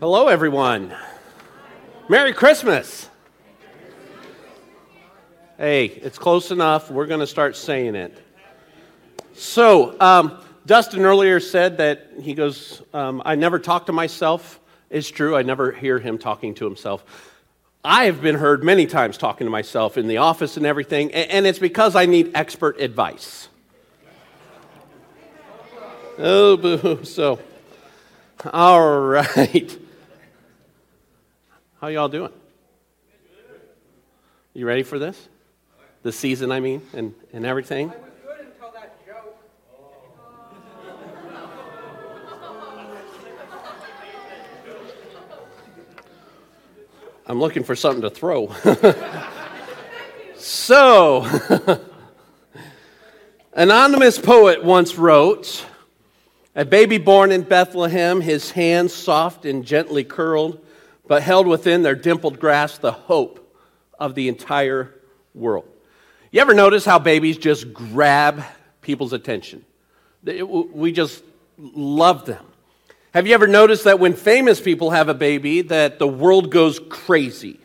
Hello, everyone. Merry Christmas. Hey, it's close enough. We're going to start saying it. So, um, Dustin earlier said that he goes, um, I never talk to myself. It's true, I never hear him talking to himself. I have been heard many times talking to myself in the office and everything, and it's because I need expert advice. Oh, boo. So, all right. How y'all doing? You ready for this? The season, I mean, and, and everything? I'm looking for something to throw. so, anonymous poet once wrote A baby born in Bethlehem, his hands soft and gently curled but held within their dimpled grasp the hope of the entire world. You ever notice how babies just grab people's attention? We just love them. Have you ever noticed that when famous people have a baby that the world goes crazy?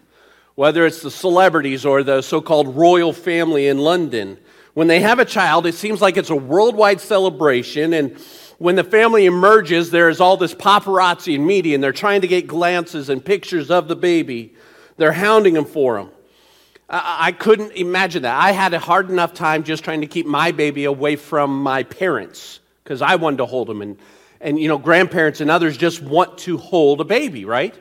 Whether it's the celebrities or the so-called royal family in London, when they have a child, it seems like it's a worldwide celebration and when the family emerges, there's all this paparazzi and media, and they're trying to get glances and pictures of the baby. They're hounding them for them. I, I couldn't imagine that. I had a hard enough time just trying to keep my baby away from my parents because I wanted to hold them. And, and, you know, grandparents and others just want to hold a baby, right?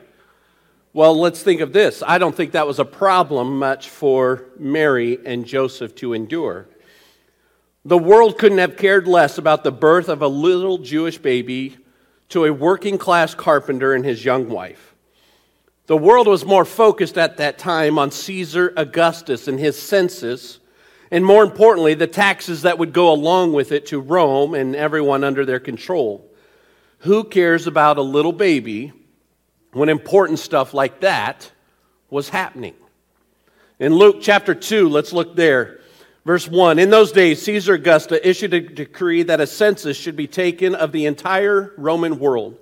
Well, let's think of this. I don't think that was a problem much for Mary and Joseph to endure. The world couldn't have cared less about the birth of a little Jewish baby to a working class carpenter and his young wife. The world was more focused at that time on Caesar Augustus and his census, and more importantly, the taxes that would go along with it to Rome and everyone under their control. Who cares about a little baby when important stuff like that was happening? In Luke chapter 2, let's look there. Verse 1 In those days, Caesar Augustus issued a decree that a census should be taken of the entire Roman world.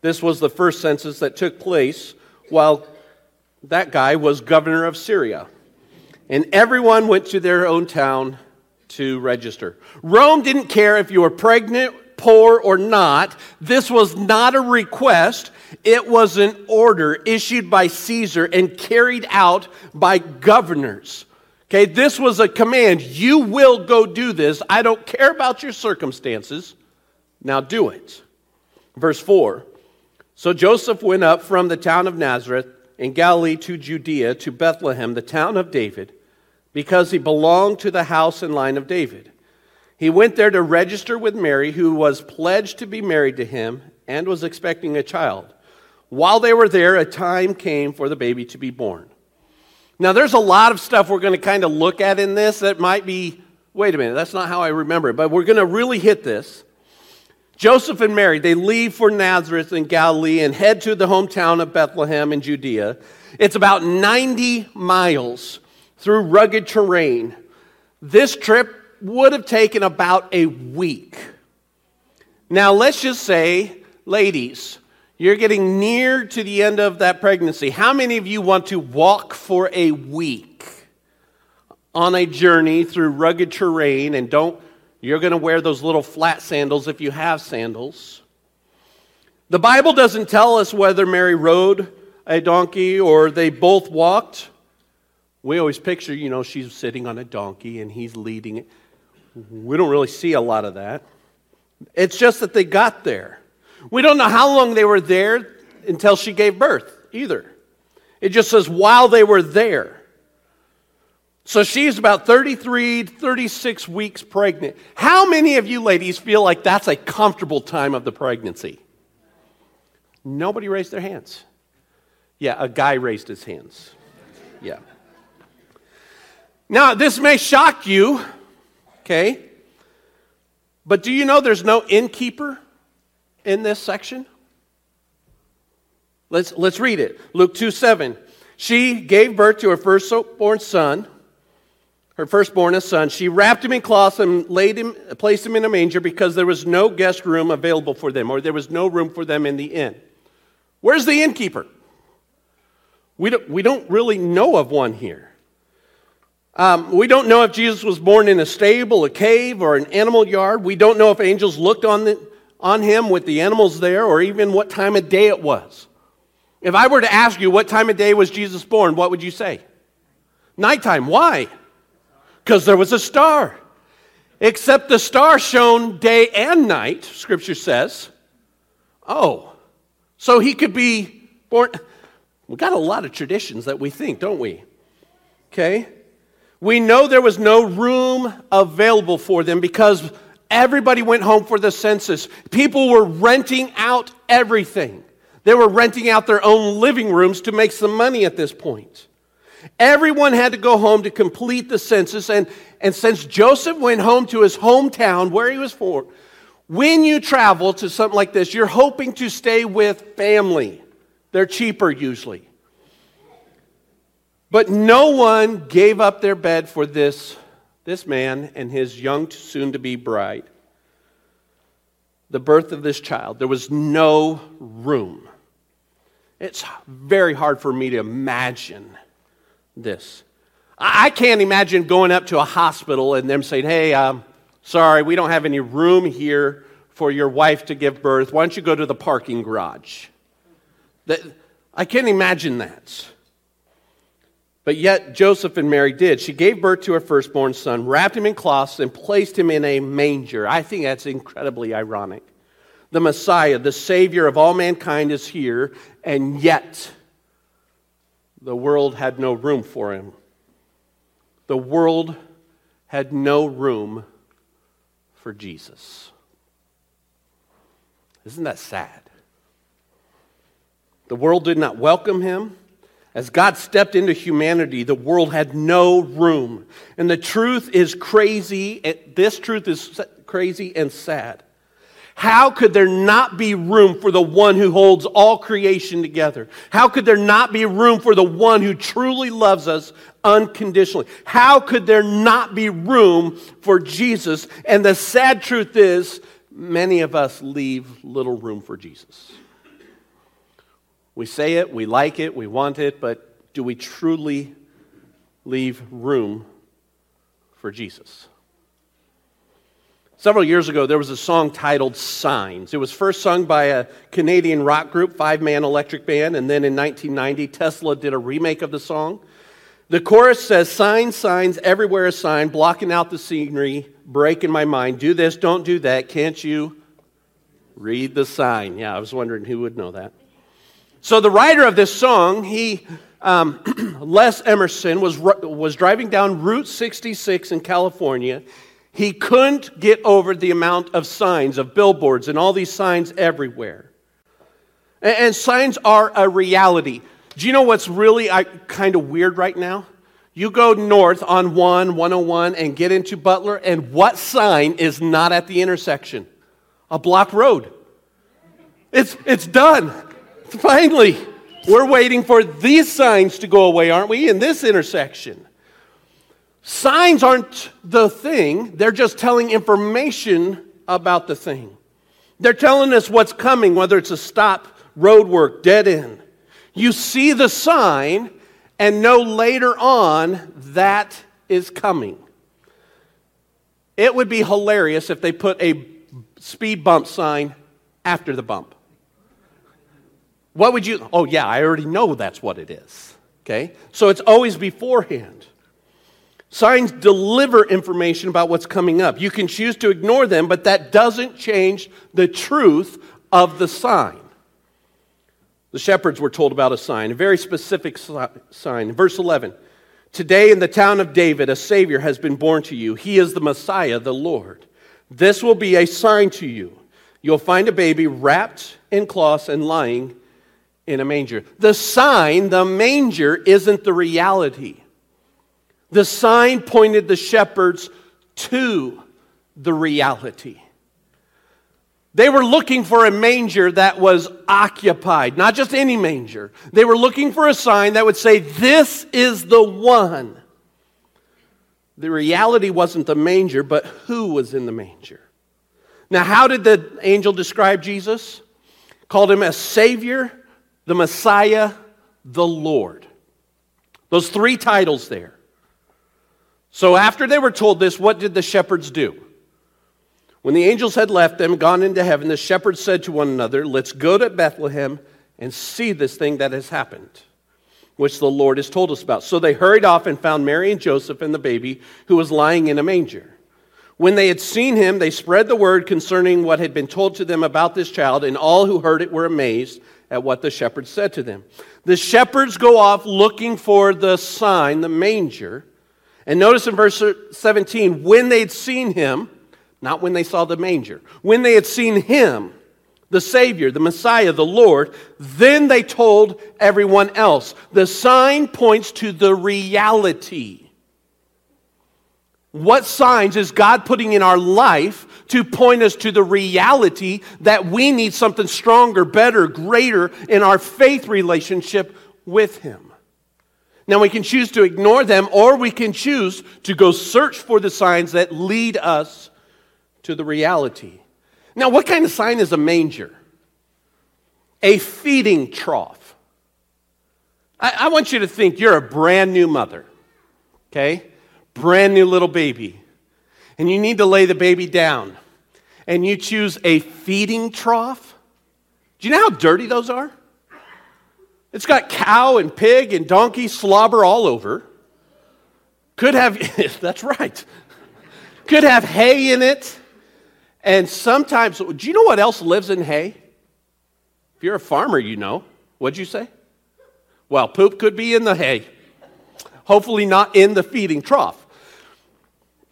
This was the first census that took place while that guy was governor of Syria. And everyone went to their own town to register. Rome didn't care if you were pregnant, poor, or not. This was not a request, it was an order issued by Caesar and carried out by governors. Okay, this was a command. You will go do this. I don't care about your circumstances. Now do it. Verse 4 So Joseph went up from the town of Nazareth in Galilee to Judea to Bethlehem, the town of David, because he belonged to the house and line of David. He went there to register with Mary, who was pledged to be married to him and was expecting a child. While they were there, a time came for the baby to be born. Now, there's a lot of stuff we're going to kind of look at in this that might be, wait a minute, that's not how I remember it, but we're going to really hit this. Joseph and Mary, they leave for Nazareth in Galilee and head to the hometown of Bethlehem in Judea. It's about 90 miles through rugged terrain. This trip would have taken about a week. Now, let's just say, ladies, you're getting near to the end of that pregnancy. How many of you want to walk for a week on a journey through rugged terrain and don't, you're going to wear those little flat sandals if you have sandals? The Bible doesn't tell us whether Mary rode a donkey or they both walked. We always picture, you know, she's sitting on a donkey and he's leading it. We don't really see a lot of that. It's just that they got there. We don't know how long they were there until she gave birth either. It just says while they were there. So she's about 33, 36 weeks pregnant. How many of you ladies feel like that's a comfortable time of the pregnancy? Nobody raised their hands. Yeah, a guy raised his hands. Yeah. Now, this may shock you, okay? But do you know there's no innkeeper in this section? Let's, let's read it. Luke 2 7. She gave birth to her firstborn son, her firstborn a son. She wrapped him in cloth and laid him, placed him in a manger because there was no guest room available for them, or there was no room for them in the inn. Where's the innkeeper? We don't, we don't really know of one here. Um, we don't know if Jesus was born in a stable, a cave, or an animal yard. We don't know if angels looked on, the, on him with the animals there, or even what time of day it was. If I were to ask you what time of day was Jesus born, what would you say? Nighttime. Why? Because there was a star. Except the star shone day and night, scripture says. Oh, so he could be born. We've got a lot of traditions that we think, don't we? Okay? We know there was no room available for them because everybody went home for the census. People were renting out everything. They were renting out their own living rooms to make some money at this point. Everyone had to go home to complete the census. And, and since Joseph went home to his hometown where he was born, when you travel to something like this, you're hoping to stay with family. They're cheaper usually. But no one gave up their bed for this, this man and his young, soon to be bride. The birth of this child, there was no room. It's very hard for me to imagine this. I can't imagine going up to a hospital and them saying, hey, um, sorry, we don't have any room here for your wife to give birth. Why don't you go to the parking garage? That, I can't imagine that. But yet, Joseph and Mary did. She gave birth to her firstborn son, wrapped him in cloths, and placed him in a manger. I think that's incredibly ironic. The Messiah, the Savior of all mankind, is here, and yet the world had no room for him. The world had no room for Jesus. Isn't that sad? The world did not welcome him. As God stepped into humanity, the world had no room. And the truth is crazy. This truth is crazy and sad. How could there not be room for the one who holds all creation together? How could there not be room for the one who truly loves us unconditionally? How could there not be room for Jesus? And the sad truth is, many of us leave little room for Jesus. We say it, we like it, we want it, but do we truly leave room for Jesus? Several years ago, there was a song titled Signs. It was first sung by a Canadian rock group, five man electric band, and then in 1990, Tesla did a remake of the song. The chorus says, Signs, signs, everywhere a sign, blocking out the scenery, breaking my mind. Do this, don't do that. Can't you read the sign? Yeah, I was wondering who would know that. So the writer of this song, he, um, Les Emerson, was, was driving down Route 66 in California. He couldn't get over the amount of signs, of billboards, and all these signs everywhere. And, and signs are a reality. Do you know what's really kind of weird right now? You go north on 1, 101, and get into Butler, and what sign is not at the intersection? A block road. It's, it's done. Finally, we're waiting for these signs to go away, aren't we, in this intersection? Signs aren't the thing, they're just telling information about the thing. They're telling us what's coming, whether it's a stop, road work, dead end. You see the sign and know later on that is coming. It would be hilarious if they put a speed bump sign after the bump. What would you? Oh, yeah, I already know that's what it is. Okay? So it's always beforehand. Signs deliver information about what's coming up. You can choose to ignore them, but that doesn't change the truth of the sign. The shepherds were told about a sign, a very specific sign. Verse 11 Today in the town of David, a Savior has been born to you. He is the Messiah, the Lord. This will be a sign to you. You'll find a baby wrapped in cloths and lying in a manger. The sign, the manger, isn't the reality. The sign pointed the shepherds to the reality. They were looking for a manger that was occupied, not just any manger. They were looking for a sign that would say, This is the one. The reality wasn't the manger, but who was in the manger. Now, how did the angel describe Jesus? Called him a Savior, the Messiah, the Lord. Those three titles there. So after they were told this, what did the shepherds do? When the angels had left them, gone into heaven, the shepherds said to one another, Let's go to Bethlehem and see this thing that has happened, which the Lord has told us about. So they hurried off and found Mary and Joseph and the baby who was lying in a manger. When they had seen him, they spread the word concerning what had been told to them about this child, and all who heard it were amazed at what the shepherds said to them. The shepherds go off looking for the sign, the manger. And notice in verse 17, when they'd seen him, not when they saw the manger, when they had seen him, the Savior, the Messiah, the Lord, then they told everyone else. The sign points to the reality. What signs is God putting in our life to point us to the reality that we need something stronger, better, greater in our faith relationship with Him? Now, we can choose to ignore them, or we can choose to go search for the signs that lead us to the reality. Now, what kind of sign is a manger? A feeding trough. I, I want you to think you're a brand new mother, okay? Brand new little baby. And you need to lay the baby down. And you choose a feeding trough. Do you know how dirty those are? It's got cow and pig and donkey slobber all over. Could have, that's right. Could have hay in it. And sometimes, do you know what else lives in hay? If you're a farmer, you know. What'd you say? Well, poop could be in the hay. Hopefully, not in the feeding trough.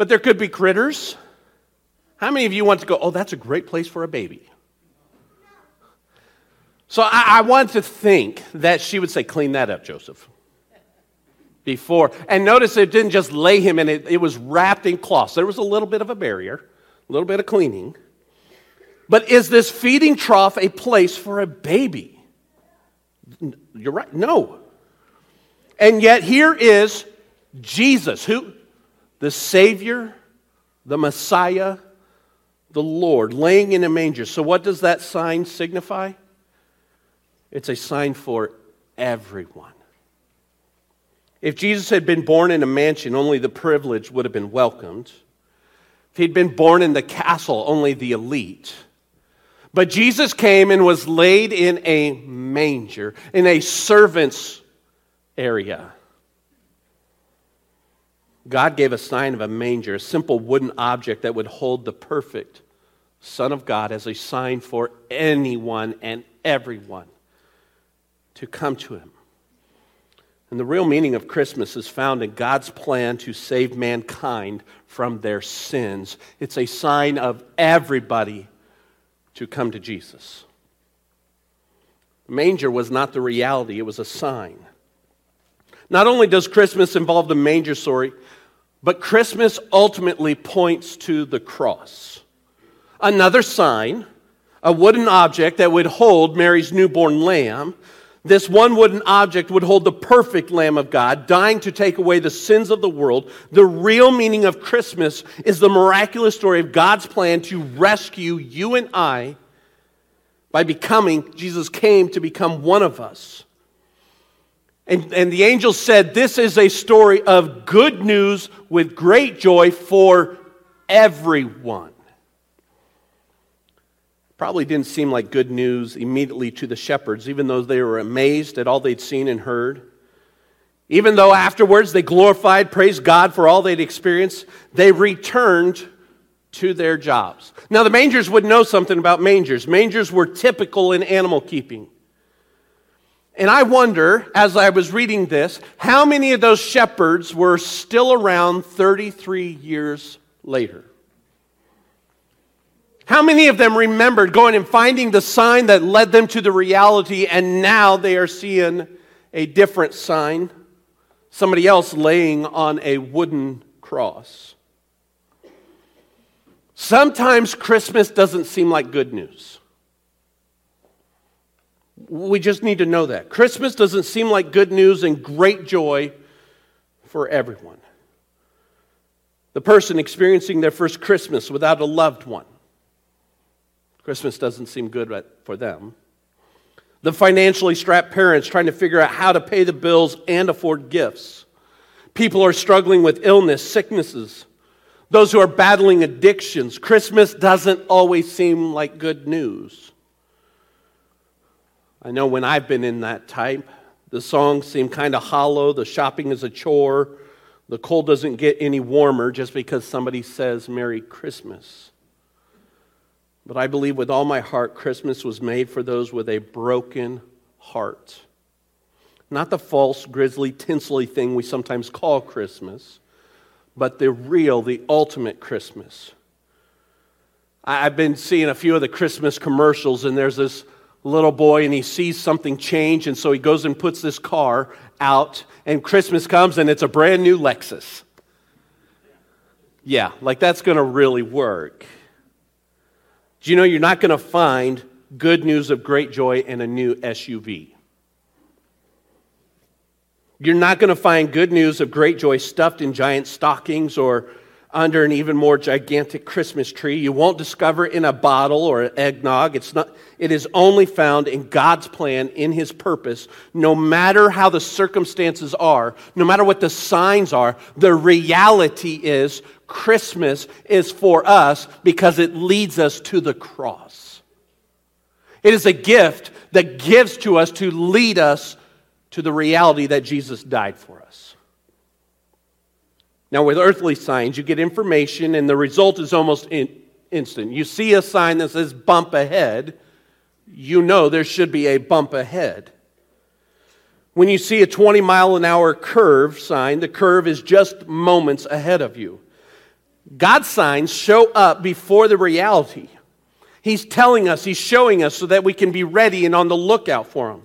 But there could be critters. How many of you want to go, oh, that's a great place for a baby? So I, I want to think that she would say, clean that up, Joseph. Before. And notice it didn't just lay him in it, it was wrapped in cloths. There was a little bit of a barrier a little bit of cleaning. But is this feeding trough a place for a baby? You're right. No. And yet here is Jesus, who? The Savior, the Messiah, the Lord, laying in a manger. So, what does that sign signify? It's a sign for everyone. If Jesus had been born in a mansion, only the privileged would have been welcomed. If he'd been born in the castle, only the elite. But Jesus came and was laid in a manger, in a servant's area. God gave a sign of a manger, a simple wooden object that would hold the perfect Son of God as a sign for anyone and everyone to come to him. And the real meaning of Christmas is found in God's plan to save mankind from their sins. It's a sign of everybody to come to Jesus. The manger was not the reality, it was a sign. Not only does Christmas involve the manger story, but Christmas ultimately points to the cross. Another sign, a wooden object that would hold Mary's newborn lamb, this one wooden object would hold the perfect Lamb of God, dying to take away the sins of the world. The real meaning of Christmas is the miraculous story of God's plan to rescue you and I by becoming, Jesus came to become one of us. And, and the angel said, This is a story of good news with great joy for everyone probably didn't seem like good news immediately to the shepherds, even though they were amazed at all they'd seen and heard. Even though afterwards they glorified, praised God for all they'd experienced, they returned to their jobs. Now, the mangers would know something about mangers. Mangers were typical in animal keeping. And I wonder, as I was reading this, how many of those shepherds were still around 33 years later? How many of them remembered going and finding the sign that led them to the reality, and now they are seeing a different sign? Somebody else laying on a wooden cross. Sometimes Christmas doesn't seem like good news. We just need to know that. Christmas doesn't seem like good news and great joy for everyone. The person experiencing their first Christmas without a loved one Christmas doesn't seem good for them. The financially strapped parents trying to figure out how to pay the bills and afford gifts. People are struggling with illness, sicknesses. Those who are battling addictions. Christmas doesn't always seem like good news. I know when I've been in that type, the songs seem kind of hollow, the shopping is a chore, the cold doesn't get any warmer just because somebody says Merry Christmas. But I believe with all my heart, Christmas was made for those with a broken heart. Not the false, grisly, tinselly thing we sometimes call Christmas, but the real, the ultimate Christmas. I've been seeing a few of the Christmas commercials, and there's this little boy and he sees something change, and so he goes and puts this car out, and Christmas comes and it's a brand new Lexus. Yeah, like that's going to really work. Do you know you're not going to find good news of great joy in a new SUV? You're not going to find good news of great joy stuffed in giant stockings or under an even more gigantic Christmas tree. You won't discover in a bottle or an eggnog. It's not, it is only found in God's plan, in His purpose. No matter how the circumstances are, no matter what the signs are, the reality is Christmas is for us because it leads us to the cross. It is a gift that gives to us to lead us to the reality that Jesus died for us. Now, with earthly signs, you get information, and the result is almost in, instant. You see a sign that says bump ahead, you know there should be a bump ahead. When you see a 20 mile an hour curve sign, the curve is just moments ahead of you. God's signs show up before the reality. He's telling us, He's showing us so that we can be ready and on the lookout for Him.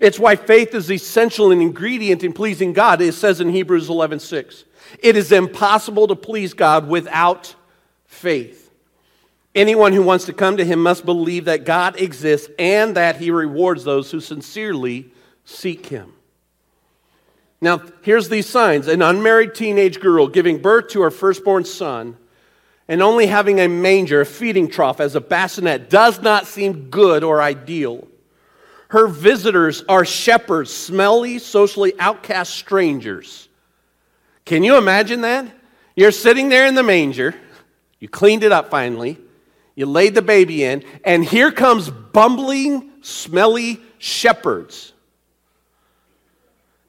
It's why faith is essential and ingredient in pleasing God. It says in Hebrews 11 6. It is impossible to please God without faith. Anyone who wants to come to him must believe that God exists and that he rewards those who sincerely seek him. Now, here's these signs an unmarried teenage girl giving birth to her firstborn son and only having a manger, a feeding trough, as a bassinet does not seem good or ideal. Her visitors are shepherds, smelly, socially outcast strangers. Can you imagine that? You're sitting there in the manger, you cleaned it up finally, you laid the baby in, and here comes bumbling, smelly shepherds.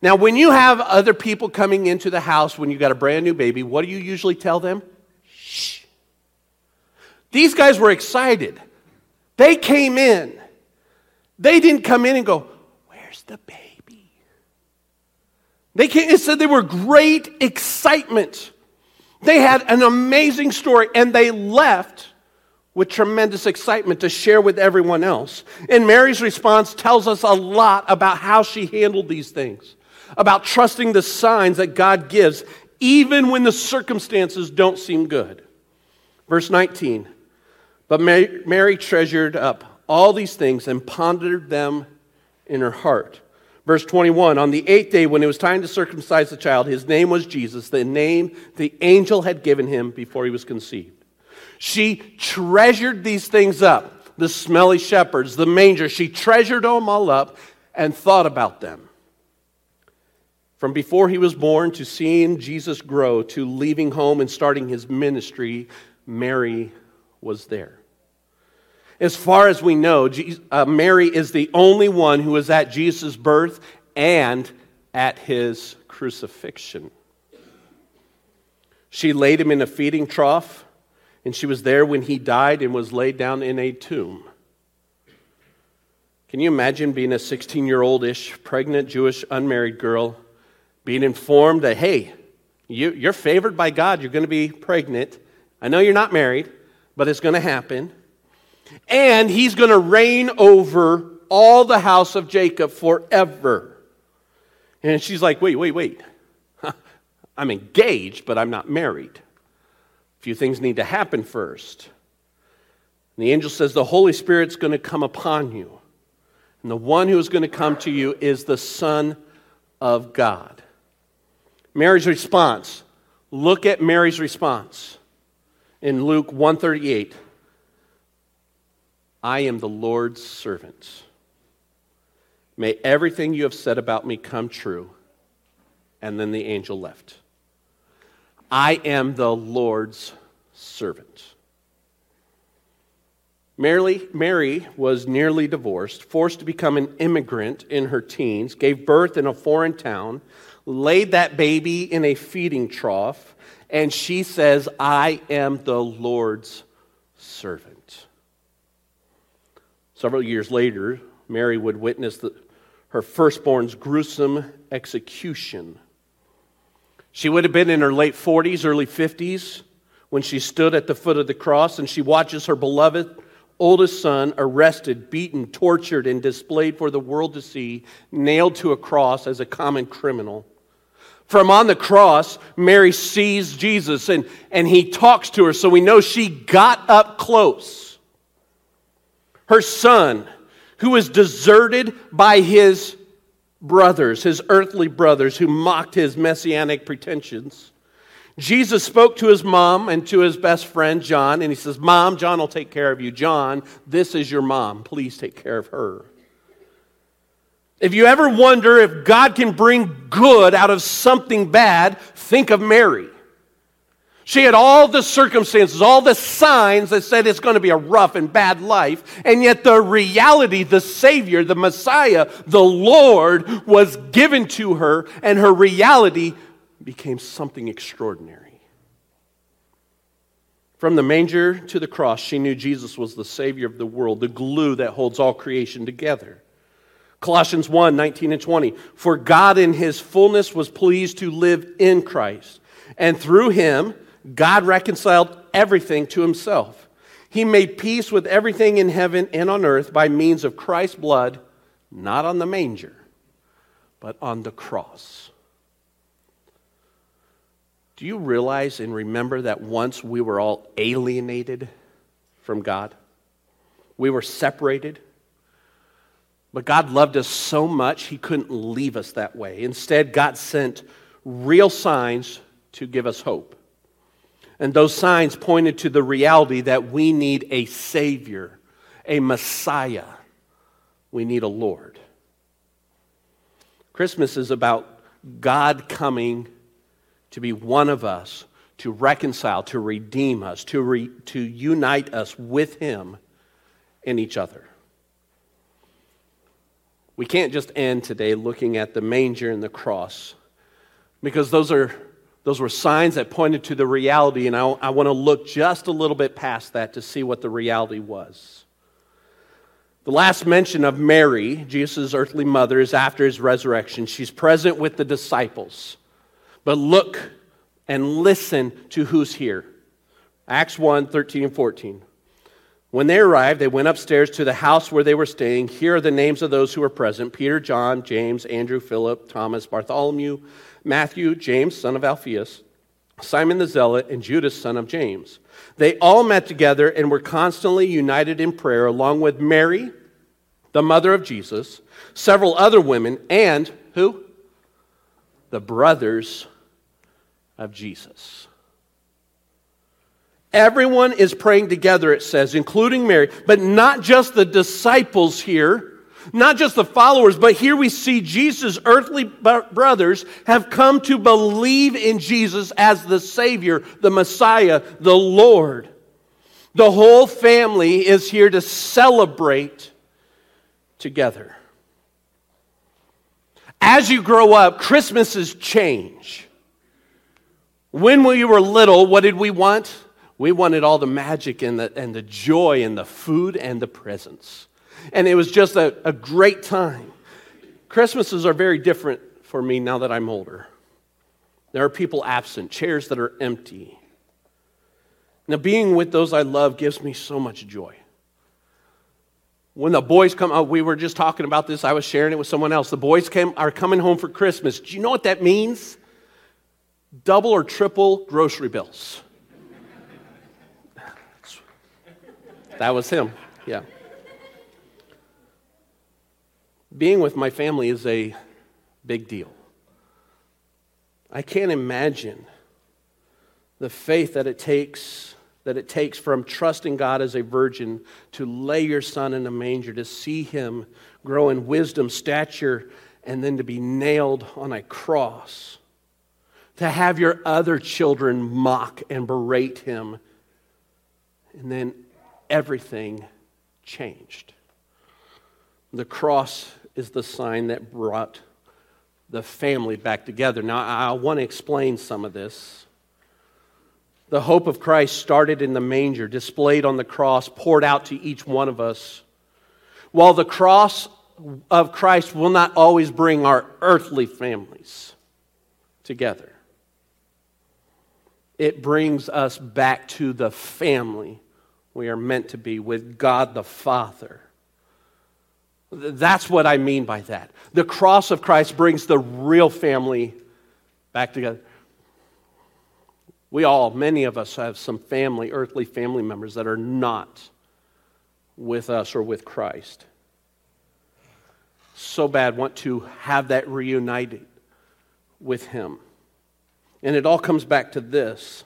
Now, when you have other people coming into the house when you've got a brand new baby, what do you usually tell them? Shh. These guys were excited. They came in. They didn't come in and go, Where's the baby? They came, it said they were great excitement. They had an amazing story and they left with tremendous excitement to share with everyone else. And Mary's response tells us a lot about how she handled these things, about trusting the signs that God gives, even when the circumstances don't seem good. Verse 19 But Mary, Mary treasured up all these things and pondered them in her heart. Verse 21 On the eighth day, when it was time to circumcise the child, his name was Jesus, the name the angel had given him before he was conceived. She treasured these things up the smelly shepherds, the manger. She treasured them all up and thought about them. From before he was born to seeing Jesus grow to leaving home and starting his ministry, Mary was there. As far as we know, uh, Mary is the only one who was at Jesus' birth and at his crucifixion. She laid him in a feeding trough, and she was there when he died and was laid down in a tomb. Can you imagine being a 16 year old ish pregnant Jewish unmarried girl being informed that, hey, you, are favored by God, you're going to be pregnant. I know you're not married, but it's going to happen and he's going to reign over all the house of Jacob forever. And she's like, wait, wait, wait. I'm engaged, but I'm not married. A few things need to happen first. And the angel says, The Holy Spirit's going to come upon you. And the one who is going to come to you is the Son of God. Mary's response. Look at Mary's response in Luke 138. I am the Lord's servant. May everything you have said about me come true. And then the angel left. I am the Lord's servant. Mary, Mary was nearly divorced, forced to become an immigrant in her teens, gave birth in a foreign town, laid that baby in a feeding trough, and she says, I am the Lord's servant. Several years later, Mary would witness the, her firstborn's gruesome execution. She would have been in her late 40s, early 50s when she stood at the foot of the cross and she watches her beloved oldest son arrested, beaten, tortured, and displayed for the world to see, nailed to a cross as a common criminal. From on the cross, Mary sees Jesus and, and he talks to her, so we know she got up close. Her son, who was deserted by his brothers, his earthly brothers, who mocked his messianic pretensions. Jesus spoke to his mom and to his best friend, John, and he says, Mom, John will take care of you. John, this is your mom. Please take care of her. If you ever wonder if God can bring good out of something bad, think of Mary. She had all the circumstances, all the signs that said it's going to be a rough and bad life. And yet, the reality, the Savior, the Messiah, the Lord was given to her, and her reality became something extraordinary. From the manger to the cross, she knew Jesus was the Savior of the world, the glue that holds all creation together. Colossians 1 19 and 20. For God in his fullness was pleased to live in Christ, and through him, God reconciled everything to himself. He made peace with everything in heaven and on earth by means of Christ's blood, not on the manger, but on the cross. Do you realize and remember that once we were all alienated from God? We were separated. But God loved us so much, He couldn't leave us that way. Instead, God sent real signs to give us hope. And those signs pointed to the reality that we need a Savior, a Messiah. We need a Lord. Christmas is about God coming to be one of us, to reconcile, to redeem us, to, re, to unite us with Him and each other. We can't just end today looking at the manger and the cross because those, are, those were signs that pointed to the reality, and I, I want to look just a little bit past that to see what the reality was. The last mention of Mary, Jesus' earthly mother, is after his resurrection. She's present with the disciples. But look and listen to who's here. Acts 1 13 and 14. When they arrived, they went upstairs to the house where they were staying. Here are the names of those who were present Peter, John, James, Andrew, Philip, Thomas, Bartholomew, Matthew, James, son of Alphaeus, Simon the Zealot, and Judas, son of James. They all met together and were constantly united in prayer, along with Mary, the mother of Jesus, several other women, and who? The brothers of Jesus. Everyone is praying together, it says, including Mary, but not just the disciples here, not just the followers, but here we see Jesus' earthly brothers have come to believe in Jesus as the Savior, the Messiah, the Lord. The whole family is here to celebrate together. As you grow up, Christmases change. When we were little, what did we want? We wanted all the magic and the, and the joy and the food and the presents. And it was just a, a great time. Christmases are very different for me now that I'm older. There are people absent, chairs that are empty. Now, being with those I love gives me so much joy. When the boys come, out, we were just talking about this. I was sharing it with someone else. The boys came, are coming home for Christmas. Do you know what that means? double or triple grocery bills. that was him, yeah. Being with my family is a big deal. I can't imagine the faith that it takes that it takes from trusting God as a virgin to lay your son in a manger to see him grow in wisdom, stature, and then to be nailed on a cross. To have your other children mock and berate him. And then everything changed. The cross is the sign that brought the family back together. Now, I want to explain some of this. The hope of Christ started in the manger, displayed on the cross, poured out to each one of us. While the cross of Christ will not always bring our earthly families together, it brings us back to the family we are meant to be with God the Father. That's what I mean by that. The cross of Christ brings the real family back together. We all, many of us, have some family, earthly family members that are not with us or with Christ. So bad, want to have that reunited with Him. And it all comes back to this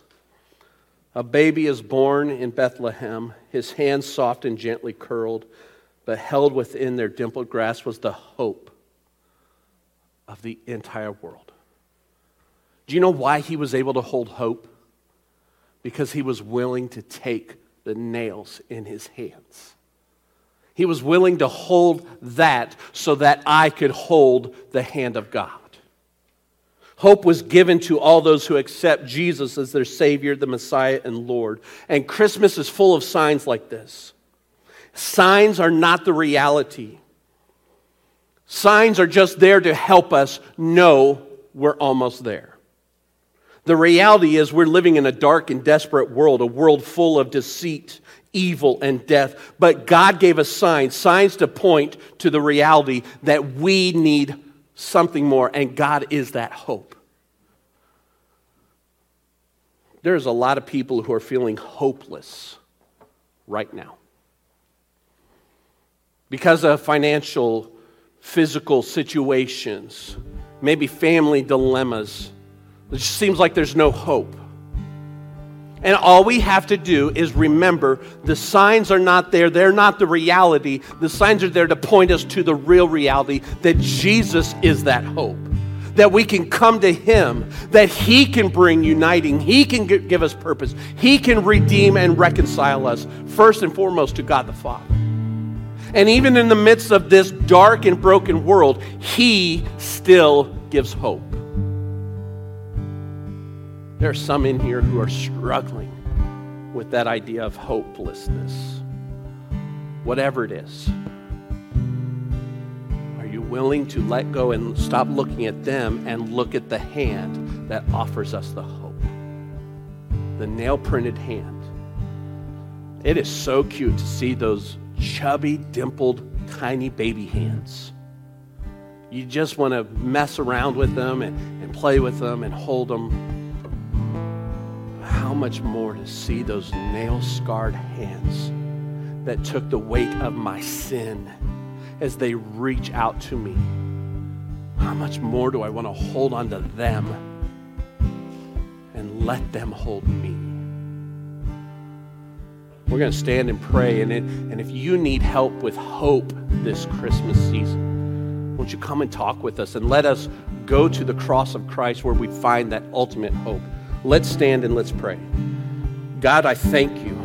a baby is born in Bethlehem, his hands soft and gently curled, but held within their dimpled grasp was the hope of the entire world. Do you know why he was able to hold hope? Because he was willing to take the nails in his hands. He was willing to hold that so that I could hold the hand of God. Hope was given to all those who accept Jesus as their Savior, the Messiah, and Lord. And Christmas is full of signs like this. Signs are not the reality, signs are just there to help us know we're almost there. The reality is, we're living in a dark and desperate world, a world full of deceit, evil, and death. But God gave us signs, signs to point to the reality that we need something more, and God is that hope. There's a lot of people who are feeling hopeless right now because of financial, physical situations, maybe family dilemmas. It just seems like there's no hope. And all we have to do is remember the signs are not there. They're not the reality. The signs are there to point us to the real reality that Jesus is that hope. That we can come to Him, that He can bring uniting, He can give us purpose, He can redeem and reconcile us, first and foremost, to God the Father. And even in the midst of this dark and broken world, He still gives hope. There are some in here who are struggling with that idea of hopelessness, whatever it is. Are you willing to let go and stop looking at them and look at the hand that offers us the hope? The nail printed hand. It is so cute to see those chubby, dimpled, tiny baby hands. You just want to mess around with them and, and play with them and hold them how much more to see those nail scarred hands that took the weight of my sin as they reach out to me? How much more do I want to hold on to them and let them hold me? We're going to stand and pray. And, it, and if you need help with hope this Christmas season, won't you come and talk with us and let us go to the cross of Christ where we find that ultimate hope? Let's stand and let's pray. God, I thank you.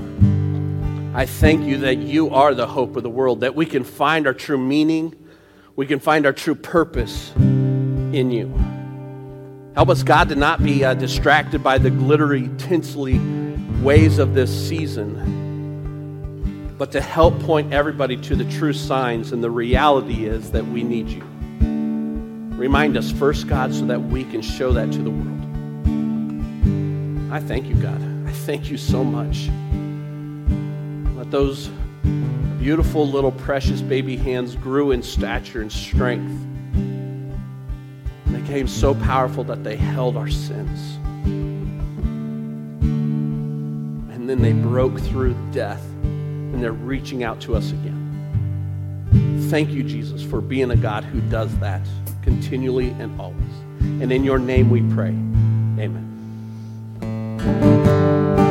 I thank you that you are the hope of the world, that we can find our true meaning, we can find our true purpose in you. Help us, God, to not be uh, distracted by the glittery, tinsely ways of this season, but to help point everybody to the true signs. And the reality is that we need you. Remind us first, God, so that we can show that to the world. I thank you, God. I thank you so much. Let those beautiful little precious baby hands grew in stature and strength. And they became so powerful that they held our sins. And then they broke through death and they're reaching out to us again. Thank you, Jesus, for being a God who does that continually and always. And in your name we pray. Amen.